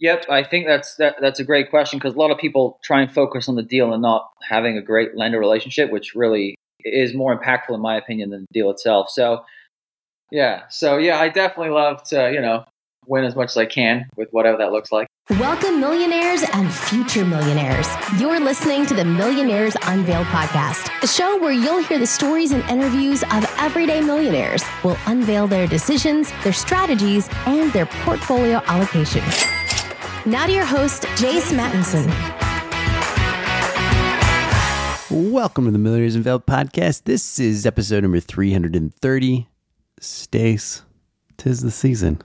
Yep, I think that's that, that's a great question because a lot of people try and focus on the deal and not having a great lender relationship, which really is more impactful in my opinion than the deal itself. So, yeah, so yeah, I definitely love to you know win as much as I can with whatever that looks like. Welcome, millionaires and future millionaires. You're listening to the Millionaires Unveiled podcast, a show where you'll hear the stories and interviews of everyday millionaires. We'll unveil their decisions, their strategies, and their portfolio allocation. Now to your host, Jace Mattinson. Welcome to the Millionaires Unveiled podcast. This is episode number 330. Stace, tis the season.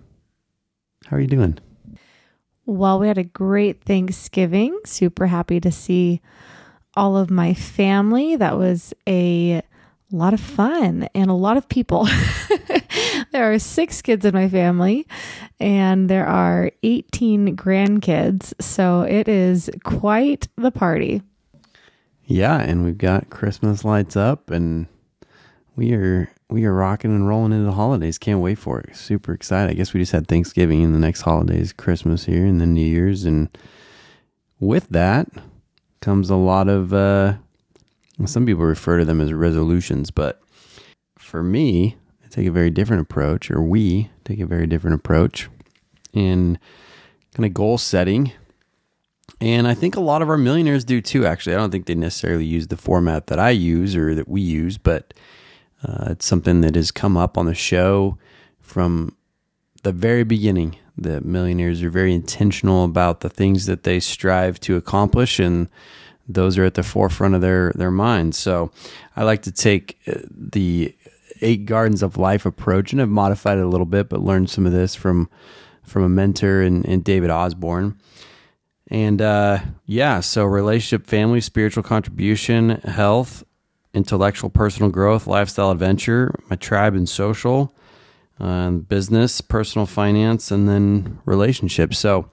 How are you doing? Well, we had a great Thanksgiving. Super happy to see all of my family. That was a lot of fun and a lot of people. there are six kids in my family, and there are 18 grandkids. So it is quite the party. Yeah, and we've got Christmas lights up, and we are we are rocking and rolling into the holidays. Can't wait for it. Super excited. I guess we just had Thanksgiving and the next holidays, Christmas here and then New Year's. And with that comes a lot of, uh, some people refer to them as resolutions, but for me, take a very different approach, or we take a very different approach in kind of goal setting. And I think a lot of our millionaires do too, actually. I don't think they necessarily use the format that I use or that we use, but uh, it's something that has come up on the show from the very beginning. that millionaires are very intentional about the things that they strive to accomplish, and those are at the forefront of their their minds. So, I like to take uh, the eight gardens of life approach, and have modified it a little bit, but learned some of this from from a mentor and, and David Osborne. And uh, yeah, so relationship, family, spiritual contribution, health, intellectual personal growth, lifestyle adventure, my tribe and social, uh, business, personal finance, and then relationships. So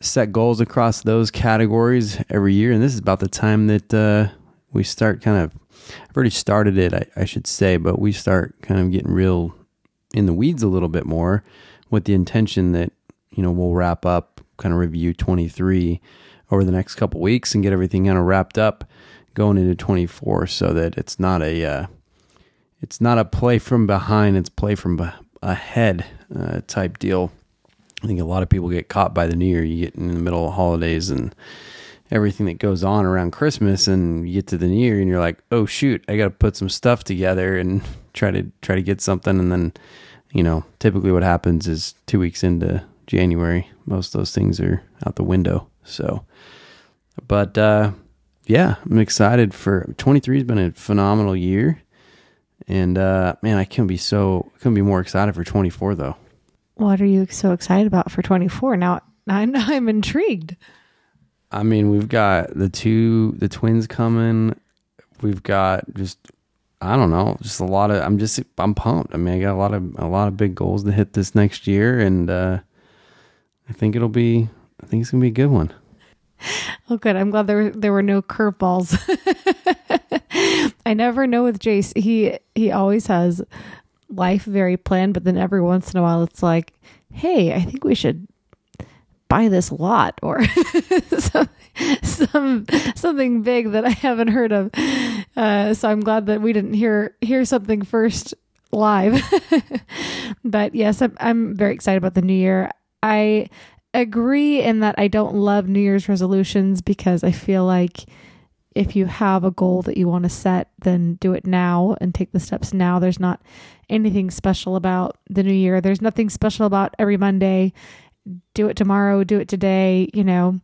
set goals across those categories every year. And this is about the time that uh, we start kind of, I've already started it, I, I should say, but we start kind of getting real in the weeds a little bit more with the intention that, you know, we'll wrap up, kind of review 23 over the next couple weeks and get everything kind of wrapped up going into 24 so that it's not a uh, it's not a play from behind it's play from ahead uh, type deal. I think a lot of people get caught by the new year. You get in the middle of holidays and everything that goes on around christmas and you get to the new year and you're like oh shoot i gotta put some stuff together and try to try to get something and then you know typically what happens is two weeks into january most of those things are out the window so but uh yeah, I'm excited for 23 has been a phenomenal year. And uh, man, I can be so couldn't be more excited for 24 though. What are you so excited about for 24? Now, now I'm intrigued. I mean, we've got the two the twins coming. We've got just I don't know, just a lot of I'm just I'm pumped. I mean, I got a lot of a lot of big goals to hit this next year and uh I think it'll be I think it's going to be a good one. Oh, good. I'm glad there there were no curveballs. I never know with Jace. He he always has life very planned, but then every once in a while, it's like, hey, I think we should buy this lot or some, some something big that I haven't heard of. Uh, so I'm glad that we didn't hear hear something first live. but yes, I'm, I'm very excited about the new year. I agree in that I don't love New Year's resolutions because I feel like if you have a goal that you want to set, then do it now and take the steps now. There's not anything special about the new year. There's nothing special about every Monday. Do it tomorrow, do it today, you know.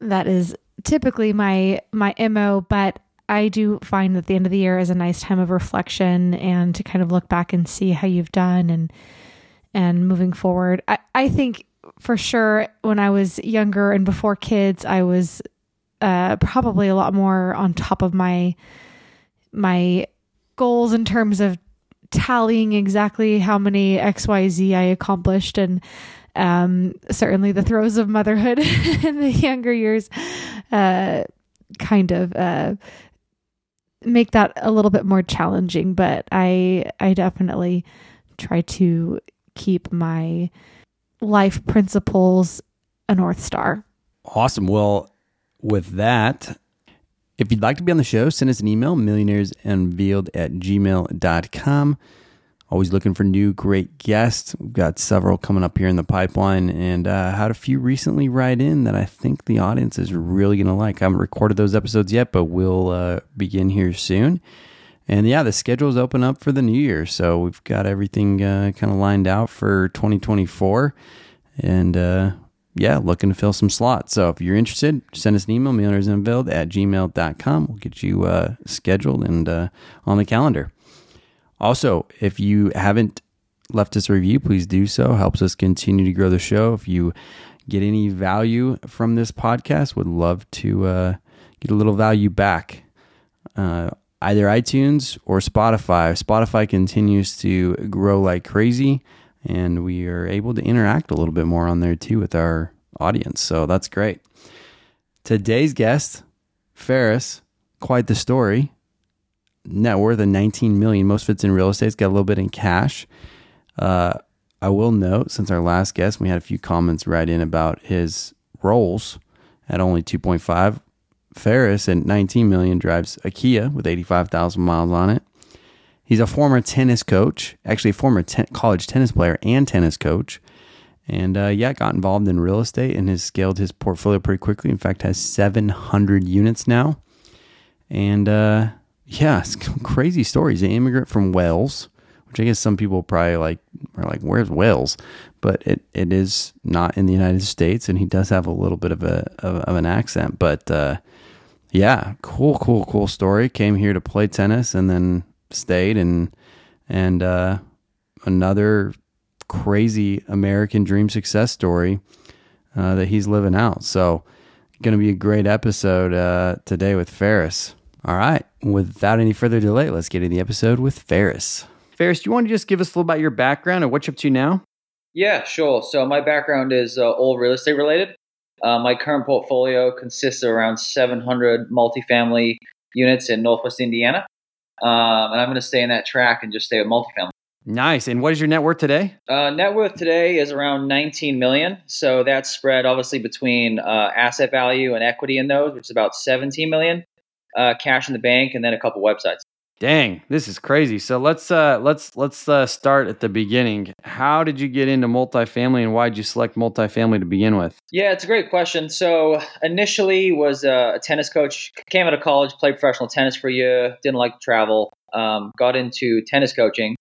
That is typically my my MO, but I do find that the end of the year is a nice time of reflection and to kind of look back and see how you've done and and moving forward. I, I think for sure when I was younger and before kids, I was uh, probably a lot more on top of my my goals in terms of tallying exactly how many XYZ I accomplished and um, certainly the throes of motherhood in the younger years uh, kind of uh, make that a little bit more challenging but I I definitely try to keep my life principles a North Star. Awesome. Well, with that, if you'd like to be on the show, send us an email, millionairesunveiled at gmail.com. Always looking for new great guests. We've got several coming up here in the pipeline and uh, had a few recently write in that I think the audience is really going to like. I haven't recorded those episodes yet, but we'll uh, begin here soon. And yeah, the schedule's open up for the new year. So we've got everything uh, kind of lined out for 2024. And uh, yeah, looking to fill some slots. So if you're interested, send us an email, millionairesunveiled at gmail.com. We'll get you uh, scheduled and uh, on the calendar. Also, if you haven't left us a review, please do so. Helps us continue to grow the show. If you get any value from this podcast, would love to uh, get a little value back. Uh, either iTunes or Spotify. Spotify continues to grow like crazy, and we are able to interact a little bit more on there too with our audience. So that's great. Today's guest, Farris, quite the story net worth of 19 million. Most of it's in real estate. It's got a little bit in cash. Uh, I will note, since our last guest, we had a few comments right in about his roles at only 2.5. Farris at 19 million drives a Kia with 85,000 miles on it. He's a former tennis coach, actually a former ten- college tennis player and tennis coach. And uh, yeah, got involved in real estate and has scaled his portfolio pretty quickly. In fact, has 700 units now. And uh, yeah, it's crazy stories. An immigrant from Wales, which I guess some people probably like are like, "Where's Wales?" But it, it is not in the United States, and he does have a little bit of a of, of an accent. But uh, yeah, cool, cool, cool story. Came here to play tennis, and then stayed, and and uh, another crazy American dream success story uh, that he's living out. So, going to be a great episode uh, today with Farris. All right. Without any further delay, let's get into the episode with Farris. Farris, do you want to just give us a little about your background and what you're up to now? Yeah, sure. So my background is uh, all real estate related. Uh, my current portfolio consists of around 700 multifamily units in Northwest Indiana, um, and I'm going to stay in that track and just stay with multifamily. Nice. And what is your net worth today? Uh, net worth today is around 19 million. So that's spread obviously between uh, asset value and equity in those, which is about 17 million uh, cash in the bank, and then a couple websites. Dang, this is crazy. So let's uh, let's let's uh, start at the beginning. How did you get into multifamily, and why did you select multifamily to begin with? Yeah, it's a great question. So initially, was a tennis coach. Came out of college, played professional tennis for a year. Didn't like to travel. Um, got into tennis coaching,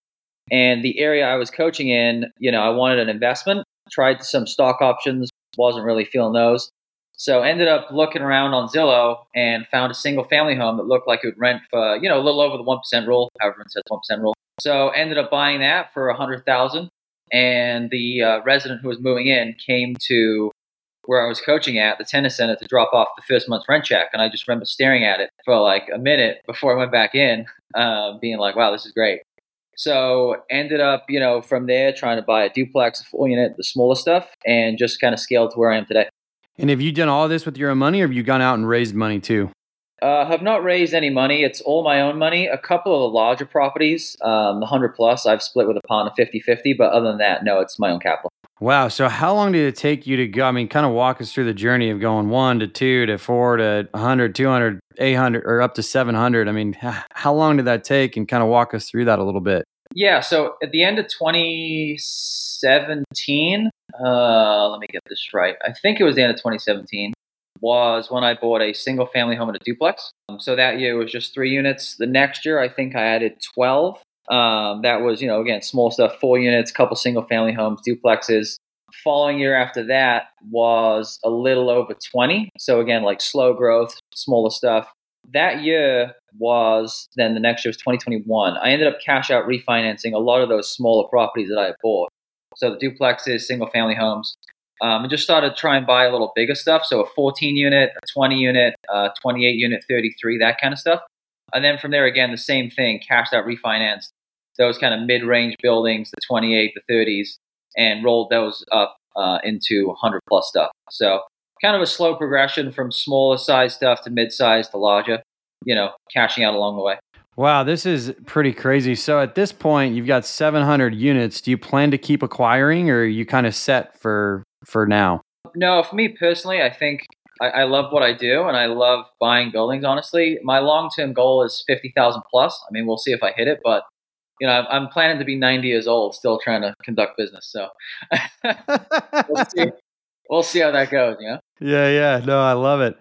and the area I was coaching in, you know, I wanted an investment. Tried some stock options, wasn't really feeling those. So ended up looking around on Zillow and found a single family home that looked like it would rent for, you know, a little over the 1% rule, however it says 1% rule. So ended up buying that for a 100000 And the uh, resident who was moving in came to where I was coaching at, the tennis center, to drop off the first month's rent check. And I just remember staring at it for like a minute before I went back in, uh, being like, wow, this is great. So ended up, you know, from there trying to buy a duplex, a full unit, the smaller stuff, and just kind of scaled to where I am today. And have you done all this with your own money, or have you gone out and raised money too? Uh, have not raised any money. It's all my own money. A couple of the larger properties, um, the 100 plus, I've split with a partner 50 50. But other than that, no, it's my own capital. Wow. So, how long did it take you to go? I mean, kind of walk us through the journey of going one to two to four to 100, 200, 800, or up to 700. I mean, how long did that take? And kind of walk us through that a little bit. Yeah. So, at the end of 2017, uh, let me get this right. I think it was the end of 2017 was when I bought a single family home and a duplex. Um, so that year was just three units. The next year, I think I added 12. Um, that was, you know, again, small stuff, four units, couple single family homes, duplexes. Following year after that was a little over 20. So again, like slow growth, smaller stuff. That year was then the next year was 2021. I ended up cash out refinancing a lot of those smaller properties that I had bought. So the duplexes, single family homes. Um, and just started to try and buy a little bigger stuff. So a 14 unit, a 20 unit, uh, 28 unit, 33, that kind of stuff. And then from there, again, the same thing, cashed out, refinanced those kind of mid range buildings, the 28, the 30s, and rolled those up uh, into 100 plus stuff. So kind of a slow progression from smaller size stuff to mid size to larger, you know, cashing out along the way. Wow, this is pretty crazy. So at this point, you've got 700 units. Do you plan to keep acquiring, or are you kind of set for for now? no, for me personally, I think I, I love what I do and I love buying buildings. Honestly, my long term goal is fifty thousand plus. I mean, we'll see if I hit it, but you know, I'm planning to be 90 years old, still trying to conduct business. So we'll, see. we'll see how that goes. Yeah. Yeah. Yeah. No, I love it.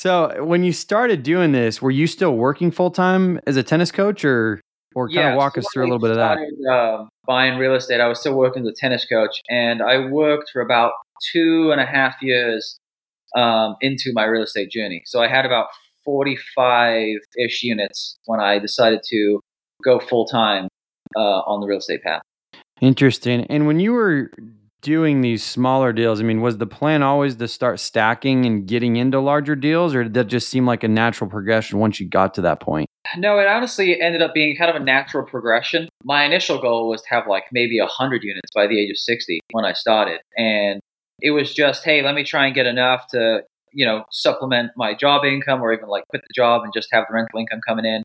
So when you started doing this, were you still working full time as a tennis coach, or or kind yeah, of walk so us through a little bit of that? Uh, buying real estate, I was still working as a tennis coach, and I worked for about two and a half years um, into my real estate journey. So I had about 45 ish units when I decided to go full time uh, on the real estate path. Interesting. And when you were doing these smaller deals, I mean, was the plan always to start stacking and getting into larger deals, or did that just seem like a natural progression once you got to that point? No, it honestly ended up being kind of a natural progression. My initial goal was to have like maybe 100 units by the age of 60 when I started. And it was just, hey, let me try and get enough to, you know, supplement my job income or even like quit the job and just have the rental income coming in.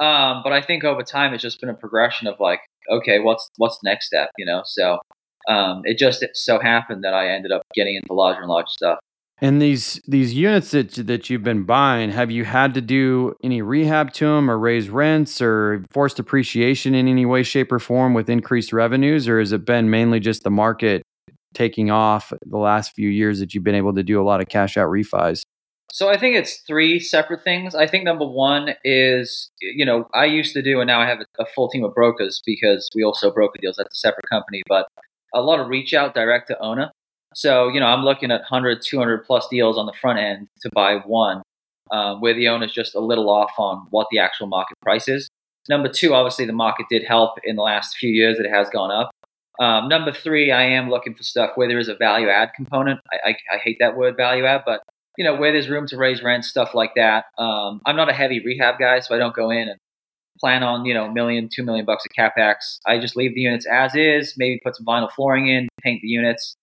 Um, but I think over time it's just been a progression of like, okay, what's what's the next step, you know? So um, it just so happened that I ended up getting into larger and larger stuff. And these these units that that you've been buying, have you had to do any rehab to them, or raise rents, or forced appreciation in any way, shape, or form with increased revenues, or has it been mainly just the market taking off the last few years that you've been able to do a lot of cash out refis? So I think it's three separate things. I think number one is, you know, I used to do, and now I have a, full team of brokers because we also broker deals. That's a separate company, but a lot of reach out direct to owner. So, you know, I'm looking at 100, 200 plus deals on the front end to buy one, um, where the owner's just a little off on what the actual market price is. Number two, obviously, the market did help in the last few years it has gone up. Um, number three, I am looking for stuff where there is a value add component. I, I, I hate that word value add, but you know, where there's room to raise rent, stuff like that. Um, I'm not a heavy rehab guy, so I don't go in and plan on, you know, a million, two million bucks of capex. I just leave the units as is, maybe put some vinyl flooring in, paint the units,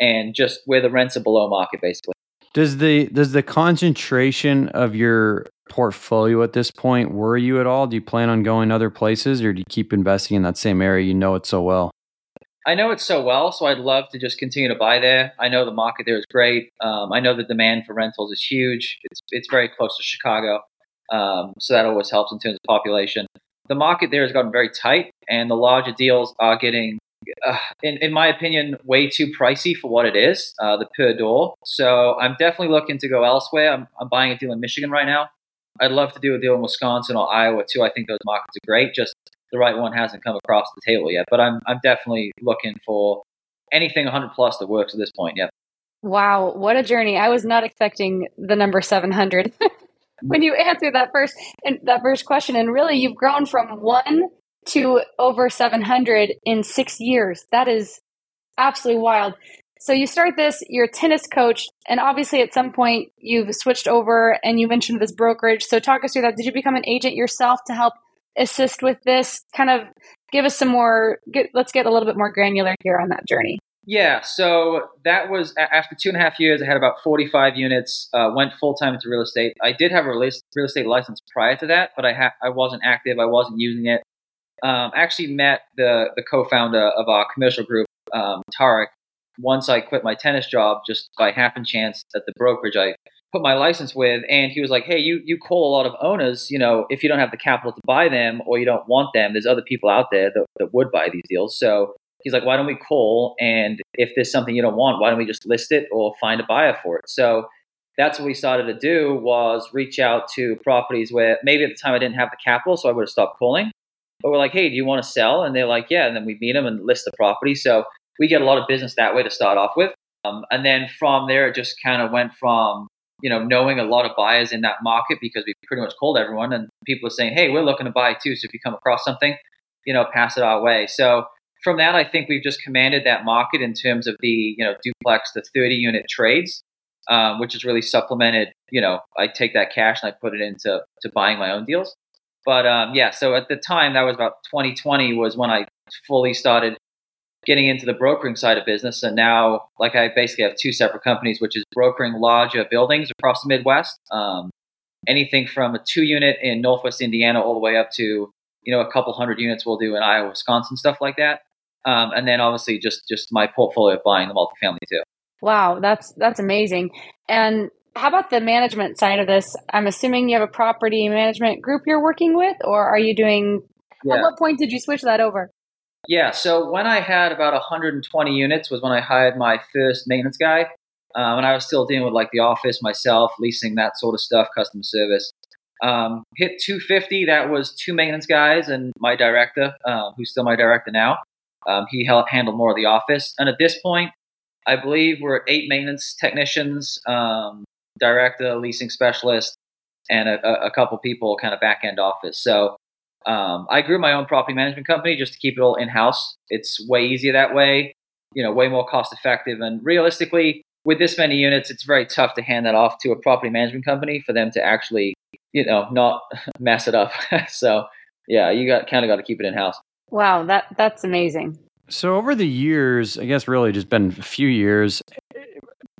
and just where the rents are below market, basically. Does the does the concentration of your portfolio at this point worry you at all? Do you plan on going other places, or do you keep investing in that same area you know it so well? I know it so well, so I'd love to just continue to buy there. I know the market there is great. Um, I know the demand for rentals is huge. It's it's very close to Chicago, um, so that always helps in terms of population. The market there has gotten very tight, and the larger deals are getting, uh, in in my opinion, way too pricey for what it is, uh, the per door. So I'm definitely looking to go elsewhere. I'm, I'm buying a deal in Michigan right now. I'd love to do a deal in Wisconsin or Iowa too. I think those markets are great. Just the right one hasn't come across the table yet. But I'm I'm definitely looking for anything 100 plus that works at this point. Yep. Wow, what a journey! I was not expecting the number 700 when you answered that first and that first question. And really, you've grown from one to over 700 in six years. That is absolutely wild. So you start this, you're a tennis coach, and obviously at some point you've switched over and you mentioned this brokerage. So talk us through that. Did you become an agent yourself to help assist with this? Kind of give us some more. Get, let's get a little bit more granular here on that journey. Yeah, so that was after two and a half years. I had about 45 units. Uh, went full time into real estate. I did have a real estate license prior to that, but I ha- I wasn't active. I wasn't using it. Um, actually met the the co-founder of our commercial group, um, Tarek. Once I quit my tennis job, just by happen chance at the brokerage I put my license with, and he was like, "Hey, you you call a lot of owners. You know, if you don't have the capital to buy them or you don't want them, there's other people out there that, that would buy these deals. So he's like, why don't we call? And if there's something you don't want, why don't we just list it or find a buyer for it? So that's what we started to do was reach out to properties where maybe at the time I didn't have the capital, so I would have stopped calling. But we're like, hey, do you want to sell? And they're like, yeah. And then we meet them and list the property. So we get a lot of business that way to start off with. Um, and then from there, it just kind of went from you know, knowing a lot of buyers in that market because we pretty much called everyone and people are saying, hey, we're looking to buy too. So if you come across something, you know, pass it our way. So from that, I think we've just commanded that market in terms of the, you know, duplex the 30 unit trades, um, which is really supplemented. You know, I take that cash and I put it into to buying my own deals. But um, yeah, so at the time, that was about 2020 was when I fully started getting into the brokering side of business. And now, like, I basically have two separate companies, which is brokering larger buildings across the Midwest. Um, anything from a two unit in Northwest Indiana all the way up to, you know, a couple hundred units we'll do in Iowa, Wisconsin, stuff like that. Um, and then obviously just just my portfolio of buying the multifamily too. Wow, that's that's amazing. And how about the management side of this? I'm assuming you have a property management group you're working with, or are you doing? Yeah. At what point did you switch that over? Yeah, so when I had about 120 units was when I hired my first maintenance guy. Um, and I was still dealing with like the office myself, leasing that sort of stuff, customer service. Um, hit 250, that was two maintenance guys and my director, uh, who's still my director now. Um, he helped handle more of the office. And at this point, I believe we're eight maintenance technicians, um, director, leasing specialist, and a, a couple people kind of back end office. So um, I grew my own property management company just to keep it all in house. It's way easier that way, you know, way more cost effective. And realistically, with this many units, it's very tough to hand that off to a property management company for them to actually, you know, not mess it up. so yeah, you got kind of got to keep it in house. Wow, that that's amazing. So over the years, I guess really just been a few years.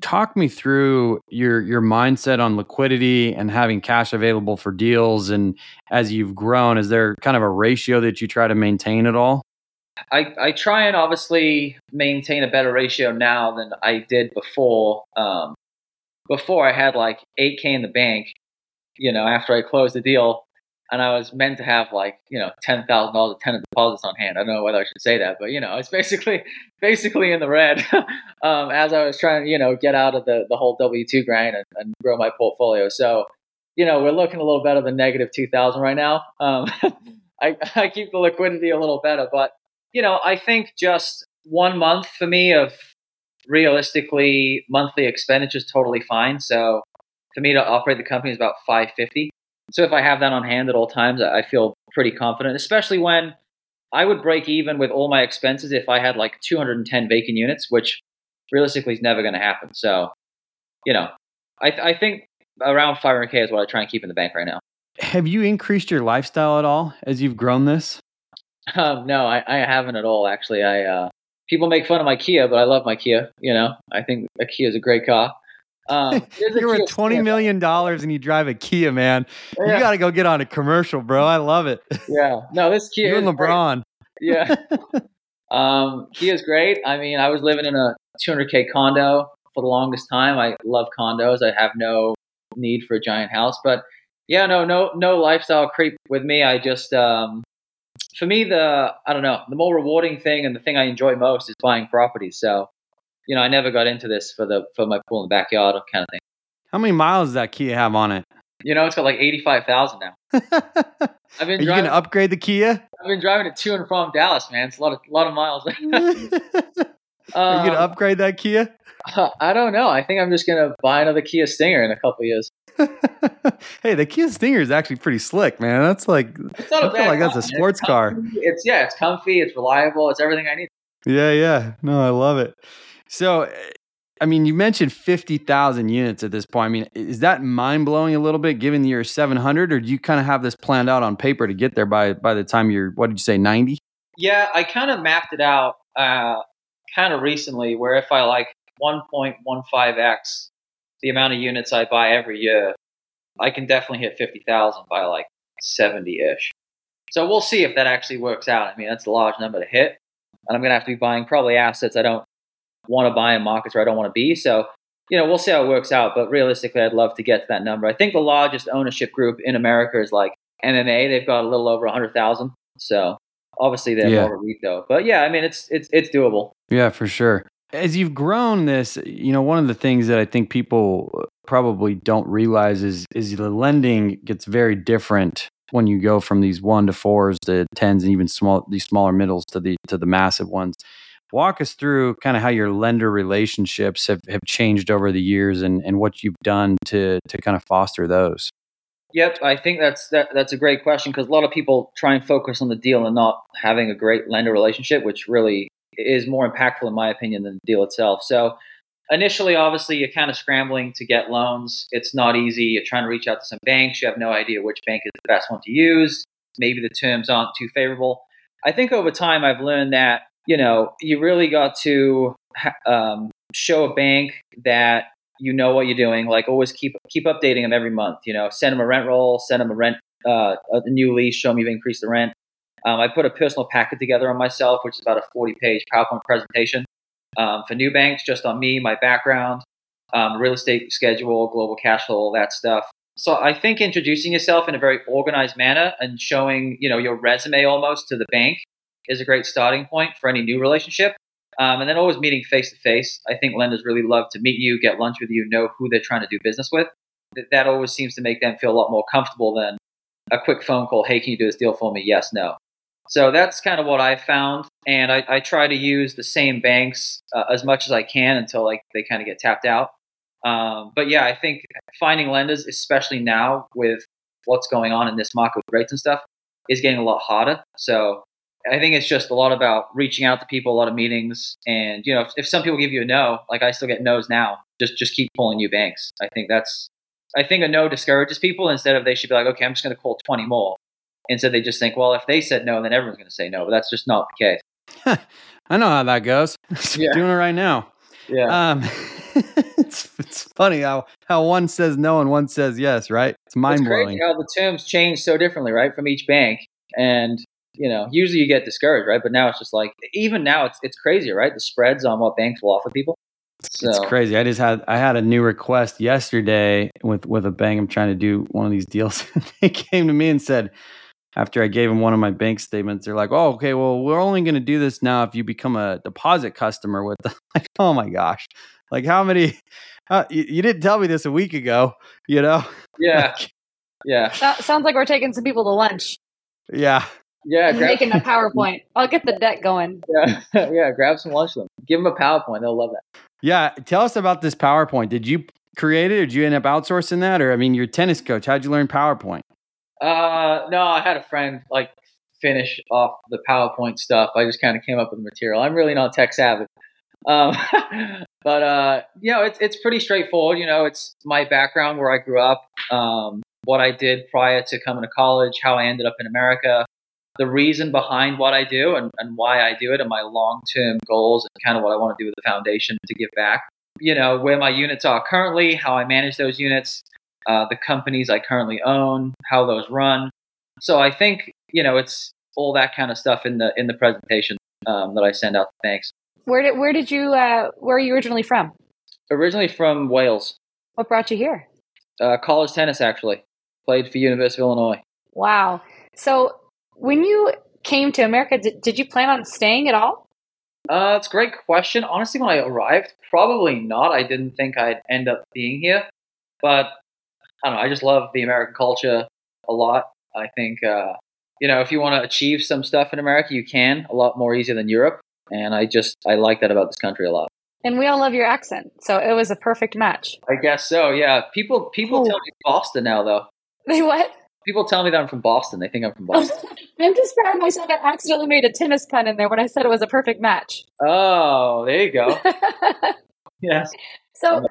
Talk me through your your mindset on liquidity and having cash available for deals. And as you've grown, is there kind of a ratio that you try to maintain at all? I, I try and obviously maintain a better ratio now than I did before. Um, before I had like 8K in the bank, you know, after I closed the deal, and I was meant to have like you know ten thousand dollars of tenant deposits on hand. I don't know whether I should say that, but you know it's basically basically in the red um, as I was trying to you know get out of the the whole W two grind and, and, grow my portfolio. So you know we're looking a little better than negative two thousand right now. Um, I, I keep the liquidity a little better, but you know I think just one month for me of realistically monthly expenditures totally fine. So for me to operate the company is about 550 so if I have that on hand at all times, I feel pretty confident, especially when I would break even with all my expenses if I had like 210 vacant units, which realistically is never going to happen. So, you know, I, I think around 500K is what I try and keep in the bank right now. Have you increased your lifestyle at all as you've grown this? Um, no, I, I haven't at all. Actually, I uh, people make fun of my Kia, but I love my Kia. You know, I think a Kia is a great car. Um, You're worth twenty million dollars and you drive a Kia, man. Yeah. You got to go get on a commercial, bro. I love it. Yeah, no, this Kia. You and LeBron. Great. Yeah, um, Kia's great. I mean, I was living in a 200k condo for the longest time. I love condos. I have no need for a giant house, but yeah, no, no, no lifestyle creep with me. I just, um, for me, the I don't know, the more rewarding thing and the thing I enjoy most is buying properties. So you know, I never got into this for the for my pool in the backyard kind of thing. How many miles does that Kia have on it? You know, it's got like eighty five thousand now. I've been. Are you gonna upgrade the Kia? I've been driving it to and from Dallas, man. It's a lot of lot of miles. Are you gonna um, upgrade that Kia? I don't know. I think I'm just gonna buy another Kia Stinger in a couple years. hey, the Kia Stinger is actually pretty slick, man. That's like it's not I feel like that's a sports it's car. It's yeah, it's comfy, it's reliable, it's everything I need. Yeah, yeah. No, I love it. So, I mean, you mentioned 50,000 units at this point. I mean, is that mind blowing a little bit given you're 700 or do you kind of have this planned out on paper to get there by, by the time you're, what did you say, 90? Yeah, I kind of mapped it out uh, kind of recently where if I like 1.15x the amount of units I buy every year, I can definitely hit 50,000 by like 70 ish. So we'll see if that actually works out. I mean, that's a large number to hit. And I'm going to have to be buying probably assets I don't want to buy in markets where I don't want to be. So, you know, we'll see how it works out. But realistically, I'd love to get to that number. I think the largest ownership group in America is like MAA. They've got a little over 100,000. So obviously they're yeah. more elite though. But yeah, I mean, it's it's it's doable. Yeah, for sure. As you've grown this, you know, one of the things that I think people probably don't realize is is the lending gets very different when you go from these one to fours to tens and even small these smaller middles to the to the massive ones walk us through kind of how your lender relationships have, have changed over the years and, and what you've done to to kind of foster those Yep, I think that's that, that's a great question because a lot of people try and focus on the deal and not having a great lender relationship, which really is more impactful in my opinion than the deal itself. So initially, obviously, you're kind of scrambling to get loans. It's not easy. You're trying to reach out to some banks. You have no idea which bank is the best one to use. Maybe the terms aren't too favorable. I think over time, I've learned that you know, you really got to um, show a bank that you know what you're doing. Like always keep keep updating them every month. You know, send them a rent roll, send them a rent uh, a new lease, show them you've increased the rent. Um, I put a personal packet together on myself, which is about a 40 page PowerPoint presentation. Um, for new banks, just on me, my background, um, real estate schedule, global cash flow, all that stuff. So I think introducing yourself in a very organized manner and showing, you know, your resume almost to the bank is a great starting point for any new relationship. Um, and then always meeting face to face. I think lenders really love to meet you, get lunch with you, know who they're trying to do business with. That, that always seems to make them feel a lot more comfortable than a quick phone call. Hey, can you do this deal for me? Yes, no. So that's kind of what I found, and I, I try to use the same banks uh, as much as I can until like they kind of get tapped out. Um, but yeah, I think finding lenders, especially now with what's going on in this market with rates and stuff, is getting a lot harder. So I think it's just a lot about reaching out to people, a lot of meetings, and you know, if, if some people give you a no, like I still get no's now, just just keep pulling new banks. I think that's, I think a no discourages people instead of they should be like, okay, I'm just going to call 20 more. Instead, they just think, well, if they said no, then everyone's going to say no. But that's just not the case. I know how that goes. Yeah. Doing it right now. Yeah. Um, it's, it's funny how, how one says no and one says yes, right? It's mind it's blowing. how the terms change so differently, right, from each bank. And you know, usually you get discouraged, right? But now it's just like even now it's it's crazy, right? The spreads on what banks will offer people. So It's crazy. I just had I had a new request yesterday with with a bank. I'm trying to do one of these deals. they came to me and said, after I gave them one of my bank statements, they're like, "Oh, okay. Well, we're only going to do this now if you become a deposit customer with." The, like, oh my gosh, like how many? How, you, you didn't tell me this a week ago, you know? yeah, yeah, So- sounds like we're taking some people to lunch Yeah, yeah. and Grab, making a PowerPoint. I'll get the deck going. yeah, yeah. Grab some lunch with them. Give them a PowerPoint. They'll love that. yeah. Tell us about this PowerPoint. Did you create it, or did you end up outsourcing that, or I mean, you're tennis coach. How'd you learn PowerPoint? Uh, no, I had a friend like finish off the PowerPoint stuff. I just kind of came up with the material. I'm really not tech savvy. Um, but uh, you know, it's it's pretty straightforward. You know, it's my background where I grew up, um, what I did prior to coming to college, how I ended up in America, the reason behind what I do, and, and why I do it, and my long term goals, and kind of what I want to do with the foundation to give back. You know, where my units are currently, how I manage those units, uh, the companies I currently own, how those run. So I think you know it's all that kind of stuff in the in the presentation um, that I send out to banks. Where did where did you uh, where are you originally from? Originally from Wales, What brought you here? uh, college tennis actually. Played for University of Illinois. Wow. So when you came to America, did, did you plan on staying at all? Uh, it's a great question. Honestly, when I arrived, probably not. I didn't think I'd end up being here, but I don't know. I just love the American culture a lot. I think uh, you know if you want to achieve some stuff in America, you can a lot more easier than Europe. And I just I like that about this country a lot. And we all love your accent, so it was a perfect match. I guess so. Yeah. People people Oh. tell me Boston now though. They what? People tell me that I'm from Boston. They think I'm from Boston. I'm just proud of myself. I accidentally made a tennis pun in there when I said it was a perfect match. oh, there you go. Yes. so,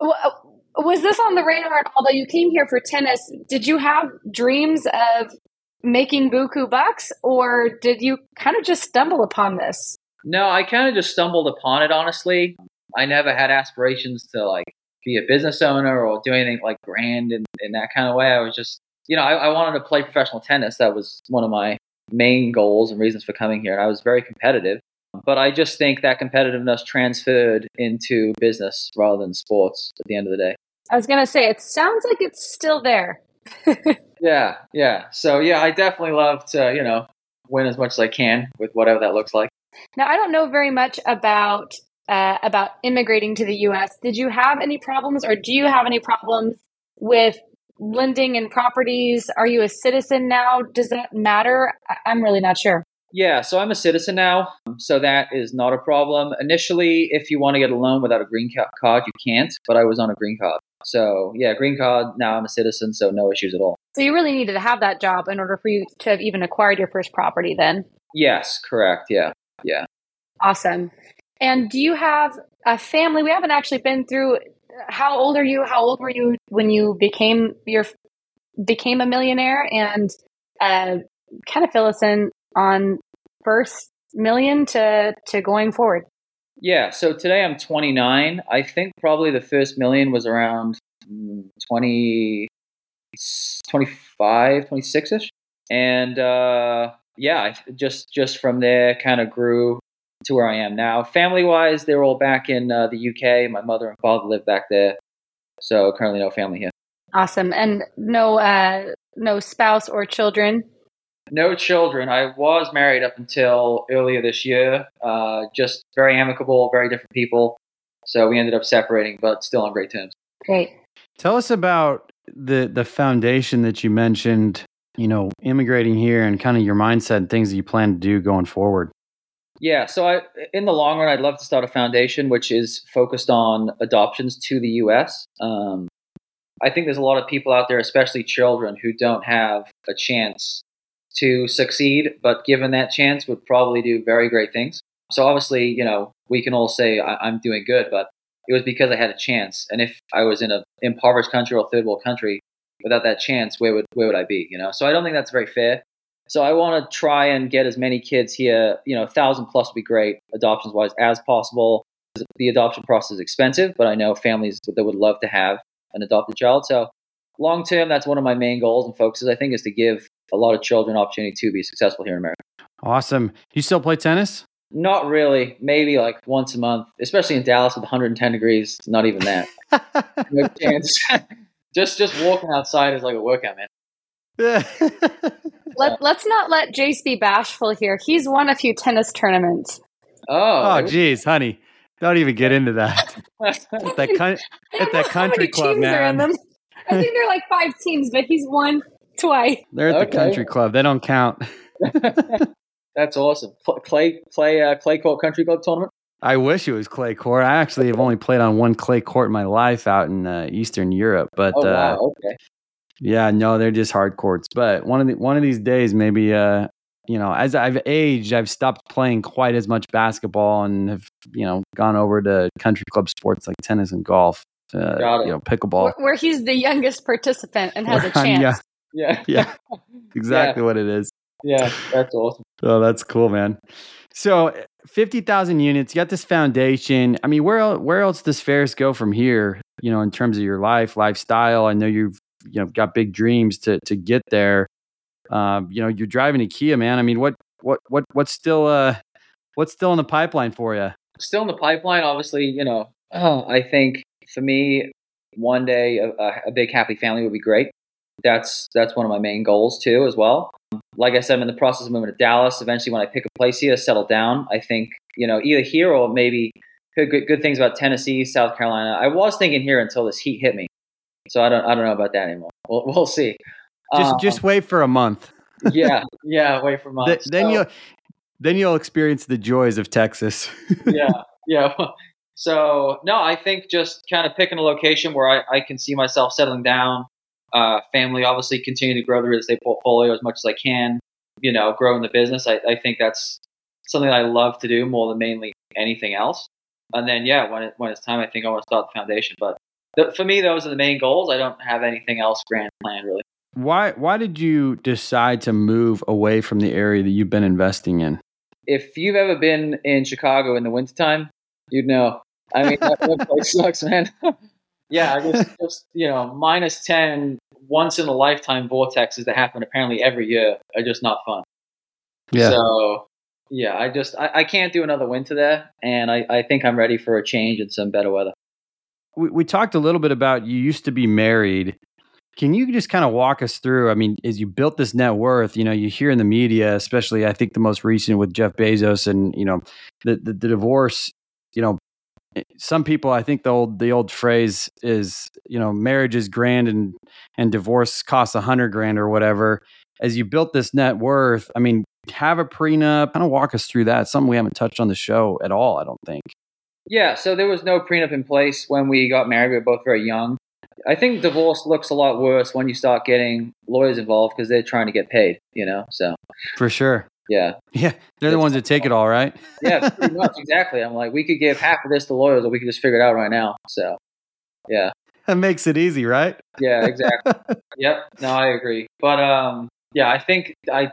w- uh, was this on the radar? That you came here for tennis? Did you have dreams of making buku bucks, or did you kind of just stumble upon this? No, I kind of just stumbled upon it. Honestly, I never had aspirations to like be a business owner or do anything like grand in, in that kind of way. I was just, you know, I, I wanted to play professional tennis. That was one of my main goals and reasons for coming here. And I was very competitive. But I just think that competitiveness transferred into business rather than sports at the end of the day. I was gonna say it sounds like it's still there. Yeah, yeah. So yeah, I definitely love to, you know, win as much as I can with whatever that looks like. Now, I don't know very much about uh, about immigrating to the U.S. Did you have any problems, or do you have any problems with lending and properties? Are you a citizen now? Does that matter? I'm really not sure. Yeah, so I'm a citizen now, um, so that is not a problem. Initially, if you want to get a loan without a green card, you can't, but I was on a green card. So, yeah, green card, now I'm a citizen, so no issues at all. So you really needed to have that job in order for you to have even acquired your first property. Then, Yes, correct. Yeah, yeah. awesome. And do you have a family? We haven't actually been through. How old are you? How old were you when you became your became a millionaire? And uh, kind of fill us in on first million to to going forward. Yeah, so today I'm 29. I think probably the first million was around mm, 20, 25, 26 ish. And uh, yeah, just just from there kind of grew to where I am now. Family wise, they're all back in uh, the UK. My mother and father live back there, so currently no family here. Awesome, and no uh, no spouse or children. No children. I was married up until earlier this year. Uh, just very amicable, very different people. So we ended up separating, but still on great terms. Great. Tell us about the the foundation that you mentioned. You know, immigrating here and kind of your mindset and things that you plan to do going forward. Yeah, so I, in the long run, I'd love to start a foundation which is focused on adoptions to the U.S. Um, I think there's a lot of people out there, especially children, who don't have a chance to succeed, but given that chance, would probably do very great things. So obviously, you know, we can all say I- am doing good, but it was because I had a chance. And if I was in an impoverished country or third world country without that chance, where would where would I be? You know, so I don't think that's very fair. So I want to try and get as many kids here. You know, thousand plus would be great, adoptions wise, as possible. The adoption process is expensive, but I know families that would love to have an adopted child. So long term, that's one of my main goals and focuses. I think is to give a lot of children opportunity to be successful here in America. Awesome. You still play tennis? Not really. Maybe like once a month, especially in Dallas with 110 degrees. Not even that. no chance. just just walking outside is like a workout, man. Let, let's not let Jace be bashful here. He's won a few tennis tournaments. Oh, oh, geez, honey, don't even get into that. at that, con- at that country club, man. I think they're like five teams, but he's won twice. They're at okay. the country club. They don't count. That's awesome. Clay, play, uh, clay court country club tournament. I wish it was clay court. I actually have only played on one clay court in my life out in uh, Eastern Europe, but oh, wow. uh, okay. Yeah, no, they're just hard courts. But one of the one of these days, maybe uh, you know, as I've aged, I've stopped playing quite as much basketball and have you know gone over to country club sports like tennis and golf. Uh, you know, pickleball. Where, where, he's the youngest participant and has a chance. yeah, yeah, exactly yeah. what it is. Yeah, that's awesome. Oh, that's cool, man. So fifty thousand units. You got this foundation. I mean, where where else does Farris go from here? You know, in terms of your life, lifestyle. I know you've you know got big dreams to to get there. Um, you know, you're driving a Kia, man. I mean, what what what what's still uh what's still in the pipeline for you? Still in the pipeline, obviously. You know, oh, I think for me, one day a, a big happy family would be great. That's that's one of my main goals too, as well. Like I said, I'm in the process of moving to Dallas. Eventually, when I pick a place here, settle down. I think you know either here or maybe good, good things about Tennessee, South Carolina. I was thinking here until this heat hit me. So I don't I don't know about that anymore. We'll, we'll see. Just um, just wait for a month. yeah, yeah, wait for a month. Th- then so, you'll then you'll experience the joys of Texas. yeah, yeah. So no, I think just kind of picking a location where I, I can see myself settling down. Uh, family, obviously, continue to grow the real estate portfolio as much as I can. You know, growing the business. I, I think that's something I love to do more than mainly anything else. And then, yeah, when it, when it's time, I think I want to start the foundation. But for me, those are the main goals. I don't have anything else grand planned really. Why Why did you decide to move away from the area that you've been investing in? If you've ever been in Chicago in the wintertime, you'd know. I mean, that, that place sucks, man. yeah, I guess just you know, minus ten once in a lifetime vortexes that happen apparently every year are just not fun. Yeah. So yeah, I just I, I can't do another winter there, and I, I think I'm ready for a change and some better weather we, we talked a little bit about you used to be married. Can you just kind of walk us through? I mean, as you built this net worth, you know, you hear in the media, especially I think the most recent with Jeff Bezos and, you know, the, the, the divorce, you know, eh, some people I think the old the old phrase is, you know, marriage is grand and and divorce costs a hundred grand or whatever. As you built this net worth, I mean, have a prenup, kind of walk us through that. something we haven't touched on the show at all, I don't think. Yeah, so there was no prenup in place when we got married. We were both very young. I think divorce looks a lot worse when you start getting lawyers involved because they're trying to get paid, you know? So, for sure. Yeah. Yeah. They're the ones that take it all, right? yeah, pretty much. Exactly. I'm like, we could give half of this to lawyers or we could just figure it out right now. So, yeah. That makes it easy, right? Yeah, exactly. yep. No, I agree. But, um, yeah, I think I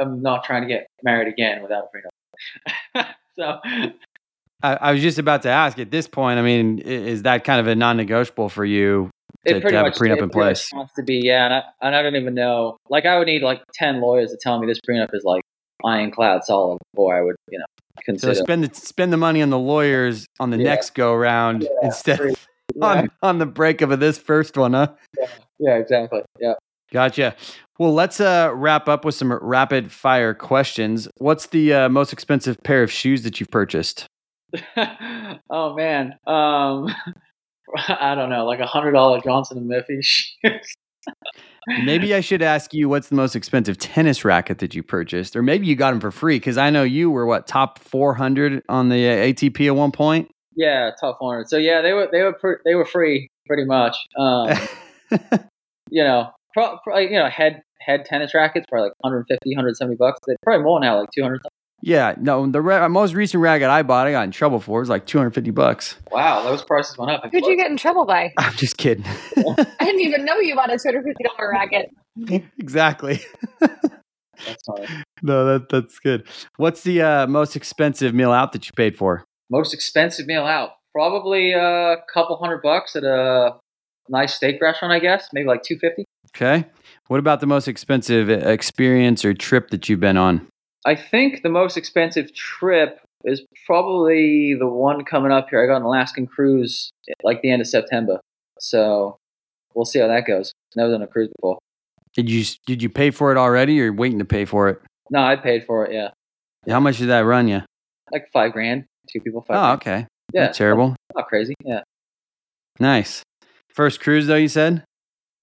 am not trying to get married again without a prenup. so, I, I, was just about to ask. At this point, I mean, is that kind of a non-negotiable for you to, to have a prenup in place? Wants to be, yeah. And I, and I don't even know. Like, I would need like ten lawyers to tell me this prenup is like ironclad solid before I would, you know. consider. So spend the spend the money on the lawyers on the Yeah. next go round Yeah, instead of on, on the breakup of this first one, huh? yeah, exactly. Yeah. Gotcha. Well, let's uh, wrap up with some rapid fire questions. What's the uh, most expensive pair of shoes that you've purchased? oh man, um, I don't know, like a hundred dollar Johnston and Murphy shoes. Maybe I should ask you what's the most expensive tennis racket that you purchased, or maybe you got them for free because I know you were what top 400 on the uh, ATP at one point. yeah, top hundred. So yeah, they were they were they were free pretty much. Um, you know, pro- pro- you know, head head tennis rackets probably like 150, 170 bucks. They're probably more now, like 200. Yeah, no, the ra- most recent racket I bought, I got in trouble for. It was like 250 bucks. Wow, those prices went up. Who'd you get in trouble by? I'm just kidding. I didn't even know you bought a two hundred fifty dollar racket. exactly. That's funny. No, that that's good. What's the uh, most expensive meal out that you paid for? Most expensive meal out, probably a couple hundred bucks at a nice steak restaurant, I guess. Maybe like 250. Okay. What about the most expensive uh, experience or trip that you've been on? I think the most expensive trip is probably the one coming up here. I got an Alaskan cruise like the end of September. So we'll see how that goes. Never done a cruise before. Did you did you pay for it already, or you're waiting to pay for it? No, I paid for it. Yeah, How much did that run you? like five grand. Two people, five. Oh, grand. okay. Yeah, terrible. Not crazy. Yeah, Nice. First cruise though, you said.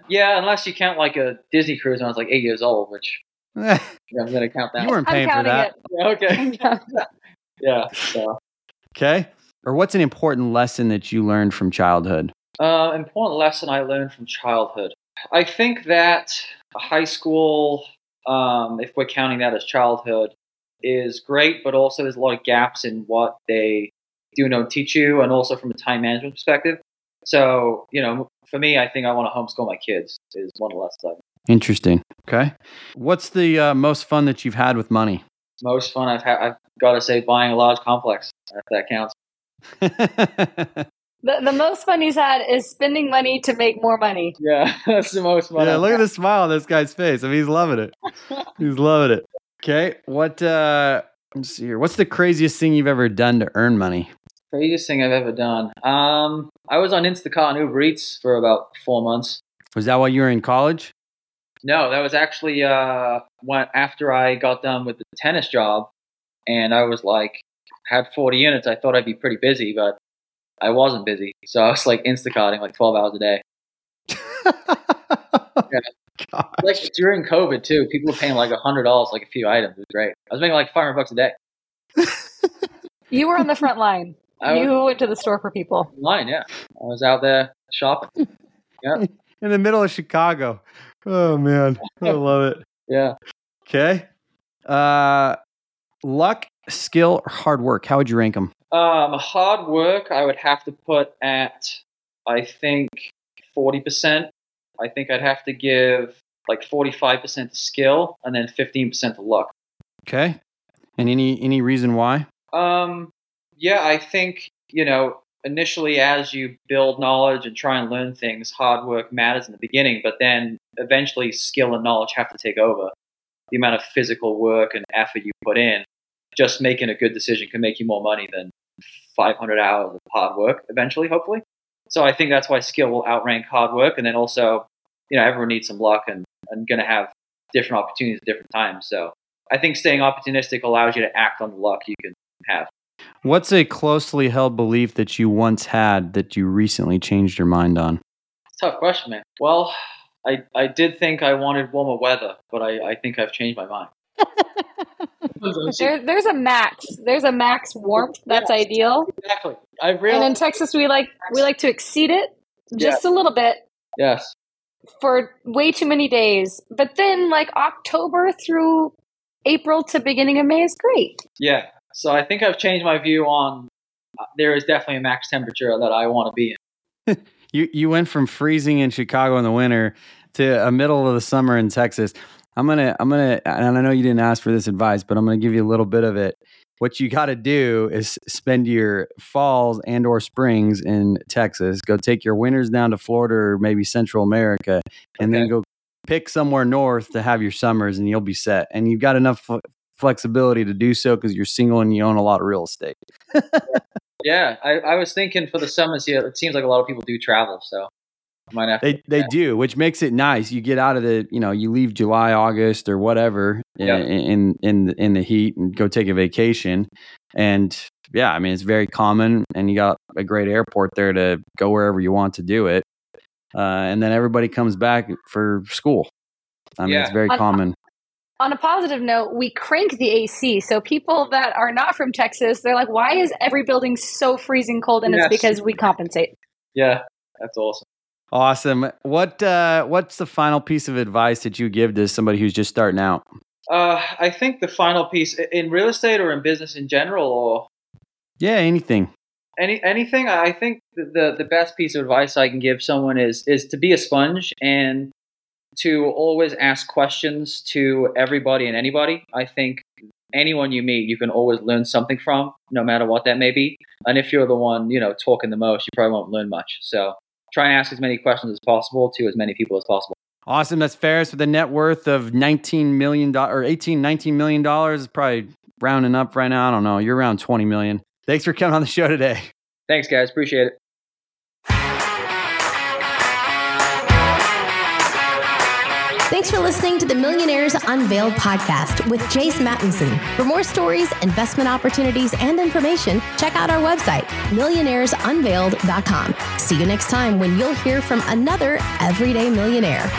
yeah. Unless you count like a Disney cruise when I was like eight years old, which I'm gonna count that. You weren't I'm paying for that. Yeah, okay. Yeah. So, Okay. Or what's an important lesson that you learned from childhood? uh, important lesson I learned from childhood. I think that high school, um, if we're counting that as childhood, is great, but also there's a lot of gaps in what they do know teach you, and also from a time management perspective. So, you know, for me, I think I want to homeschool my kids. Is one of the lessons I've Interesting. Okay. What's the uh, most fun that you've had with money? most fun I've had. I've got to say, buying a large complex. If that counts. The, the most fun he's had is spending money to make more money. Yeah, that's the most fun. I've look at the smile on this guy's face. I mean, he's loving it. He's loving it. Okay. What uh let's see here. What's the craziest thing you've ever done to earn money? Craziest thing I've ever done. Um, I was on Instacart and Uber Eats for about four months. Was that while you were in college? No, that was actually uh, when after I got done with the tennis job, and I was like had 40 units. I thought I'd be pretty busy, but I wasn't busy. So I was like Instacarting like 12 hours a day. Gosh. Like during COVID too, people were paying like hundred dollars like a few items. It was great. I was making like 500 bucks a day. You were on the front line. I was You went to the store for people. online, yeah. I was out there shopping. yeah. in the middle of Chicago. Oh man. I love it. Yeah. Okay. Uh luck, skill, or hard work. How would you rank them? Um, hard work, I would have to put at, I think, 40%. I think I'd have to give like 45% to skill and then 15% to luck. Okay. And any any reason why? Um, yeah, I think, you know, initially as you build knowledge and try and learn things, hard work matters in the beginning, but then eventually skill and knowledge have to take over. The amount of physical work and effort you put in, just making a good decision can make you more money than 500 hours of hard work eventually, hopefully. So I think that's why skill will outrank hard work. And then also, you know, everyone needs some luck and, and going to have different opportunities at different times. So I think staying opportunistic allows you to act on the luck you can have. What's a closely held belief that you once had that you recently changed your mind on? Tough question, man. Well, I, I did think I wanted warmer weather, but I, I think I've changed my mind. There, there's a max. There's a max warmth that's ideal. exactly. I've And in. Texas, we like we like to exceed it just a little bit yes. for way too many days. But then, like October through April to beginning of May is great. Yeah. So I think I've changed my view on. Uh, there is definitely a max temperature that I want to be in. You you went from freezing in Chicago in the winter to a middle of the summer in Texas. I'm gonna I'm gonna and I know you didn't ask for this advice, but I'm gonna give you a little bit of it. What you got to do is spend your falls and or springs in Texas. Go take your winters down to Florida or maybe Central America, and then go pick somewhere north to have your summers, and you'll be set. And you've got enough flexibility to do so because you're single and you own a lot of real estate. yeah, I, I was thinking for the summers here, it seems like a lot of people do travel, so might have they they do, which makes it nice. You get out of the, you know, you leave July, August, or whatever Yeah. in in in the heat and go take a vacation. And yeah, I mean it's very common, and you got a great airport there to go wherever you want to do it. Uh, and then everybody comes back for school. I mean, it's very On- common. On a positive note, we crank the AC. So people that are not from Texas, they're like, why is every building so freezing cold? And Yes. it's because we compensate. Yeah, that's awesome. Awesome. What uh, what's the final piece of advice that you give to somebody who's just starting out? Uh, I think the final piece in real estate or in business in general, or Yeah, anything. any anything, I think the, the the best piece of advice I can give someone is is to be a sponge and to always ask questions to everybody and anybody. I think anyone you meet, you can always learn something from, no matter what that may be. And if you're the one, you know, talking the most, you probably won't learn much. So try and ask as many questions as possible to as many people as possible. Awesome. That's Farris with a net worth of 19 million dollars or 18, 19 million dollars. It's probably rounding up right now. I don't know. You're around 20 million. Thanks for coming on the show today. Thanks, guys. Appreciate it. Thanks for listening to the Millionaires Unveiled podcast with Jace Mattinson. For more stories, investment opportunities, and information, check out our website, millionairesunveiled.com. See you next time when you'll hear from another everyday millionaire.